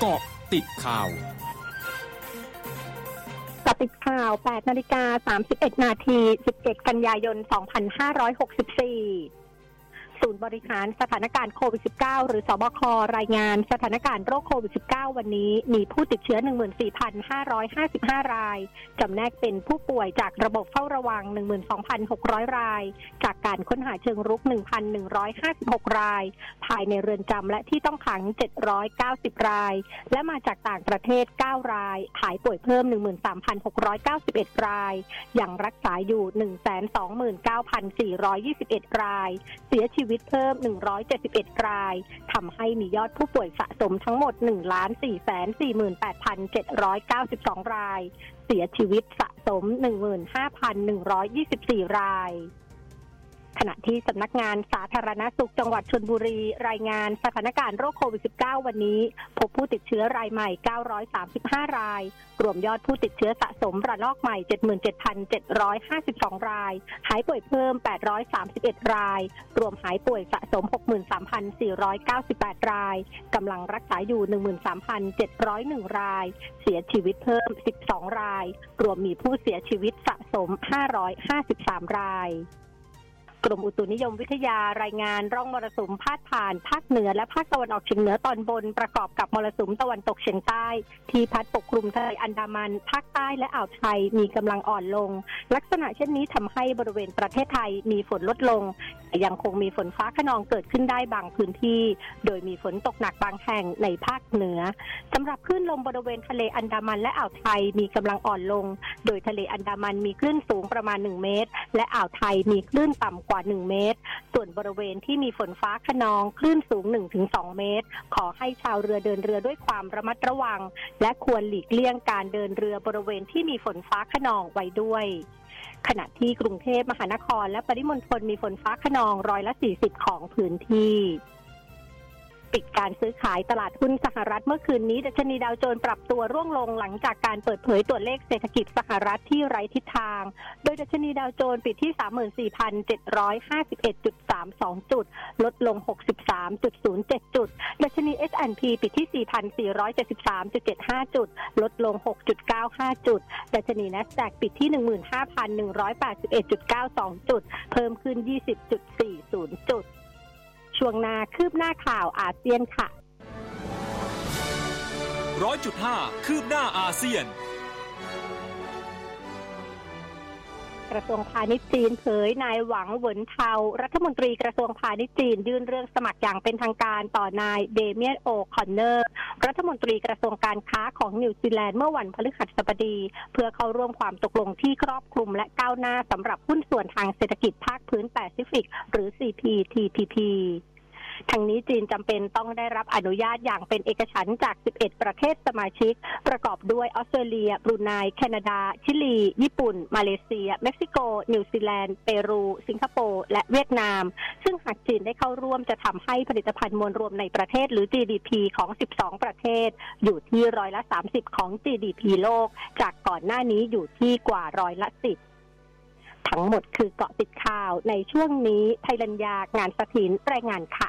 เกาะติดข่าวกาะติดข่าว 8 นาฬิกา 31 นาที 17 กันยายน 2564 ศูนย์บริหารสถานการณ์โควิด -19 หรือสบครายงานสถานการณ์โรคโควิด -19 วันนี้ มีผู้ติดเชื้อ 14,555 ราย จำแนกเป็นผู้ป่วยจากระบบเฝ้าระวัง 12,600 ราย จากการค้นหาเชิงรุก 1,156 ราย ภายในเรือนจำและที่ต้องขัง 790 ราย และมาจากต่างประเทศ 9 ราย หายป่วยเพิ่ม 13,691 ราย ยังรักษาอยู่ 129,421 ราย เสียชีวิตวิตเพิ่ม 171 ราย ทำให้มียอดผู้ป่วยสะสมทั้งหมด 1,448,792 ราย เสียชีวิตสะสม 15,124 ราย ขณะที่สำนักงานสาธารณสุขจังหวัดชนบุรี รายงานสถานการณ์โรคโควิด -19 วันนี้ พบผู้ติดเชื้อรายใหม่ 935 ราย รวมยอดผู้ติดเชื้อสะสมระลอกใหม่ 77,752 ราย หายป่วยเพิ่ม 831 ราย รวมหายป่วยสะสม 63,498 ราย กำลังรักษาอยู่ 13,701 ราย เสียชีวิตเพิ่ม 12 ราย รวมมีผู้เสียชีวิตสะสม 553 ราย กรมอุตุนิยมวิทยารายงานร่องมรสุมพาดผ่านภาคเหนือและภาคตะวันออกเฉียงเหนือตอนบนประกอบกับมรสุมตะวันตกเฉียงใต้ ที่พัดปกคลุมทะเลอันดามันภาคใต้และอ่าวไทยมีกำลังอ่อนลง ลักษณะเช่นนี้ทำให้บริเวณประเทศไทยมีฝนลดลง ยังคงมีฝนฟ้าขนองเกิดขึ้นได้บางพื้นที่ โดยมีฝนตกหนักบางแห่งในภาคเหนือสำหรับคลื่นลมบริเวณทะเลอันดามันและอ่าวไทยมีกำลังอ่อนลง โดยทะเลอันดามันมีคลื่นสูงประมาณ 1 เมตร และอ่าวไทยมีคลื่นต่ำกว่า 1 เมตร ส่วนบริเวณที่มีฝนฟ้าขนองคลื่นสูง 1-2 เมตร ขอให้ชาวเรือเดินเรือด้วยความระมัดระวัง และควรหลีกเลี่ยงการเดินเรือบริเวณที่มีฝนฟ้าขนองไว้ด้วย ขณะที่กรุงเทพมหานครและปริมณฑลมีฝนฟ้าขนองร้อยละ 40 ของพื้นที่ ปิดการซื้อขายตลาดหุ้นสหรัฐเมื่อคืนนี้ดัชนีดาวโจนส์ปรับตัวร่วงลงหลังจากการเปิดเผยตัวเลขเศรษฐกิจสหรัฐที่ไร้ทิศทาง โดยดัชนีดาวโจนส์ปิดที่ 34,751.32 จุด ลดลง 63.07 จุด ดัชนี S&P ปิดที่ 4,473.75 จุด ลดลง 6.95 จุด ดัชนี NASDAQ ปิดที่ 15,181.92 จุด เพิ่มขึ้น 20.40 วงนาคืบหน้าข่าวอาเซียนค่ะร้อยจุดห้าคืบหน้าอาเซียน กระทรวงพาณิชย์จีนเผยนายหวังเหวินเทา รัฐมนตรีกระทรวงพาณิชย์จีน ยื่นเรื่องสมัครอย่างเป็นทางการต่อนายเดเมียนโอคอนเนอร์รัฐมนตรีกระทรวงการค้าของนิวซีแลนด์เมื่อวันพฤหัสบดี เพื่อเข้าร่วมความตกลงที่ครอบคลุมและก้าวหน้าสำหรับหุ้นส่วนทางเศรษฐกิจภาคพื้นแปซิฟิก หรือ CPTPP ทั้งนี้จีนจำเป็นต้องได้รับอนุญาตอย่างเป็นเอกฉันท์จาก 11 ประเทศสมาชิก ประกอบด้วยออสเตรเลีย บรูไน แคนาดา ชิลี ญี่ปุ่น มาเลเซีย เม็กซิโก นิวซีแลนด์ เปรู สิงคโปร์ และเวียดนาม ซึ่งหากจีนได้เข้าร่วมจะทำให้ผลิตภัณฑ์มวลรวมในประเทศหรือ GDP ของ 12 ประเทศ อยู่ที่ร้อยละ 30 ของ GDP โลก จากก่อนหน้านี้อยู่ที่กว่าร้อยละ 10ทั้งหมดคือเกาะติดข่าวในช่วงนี้ไทยรัญญางานสถินรายงานค่ะ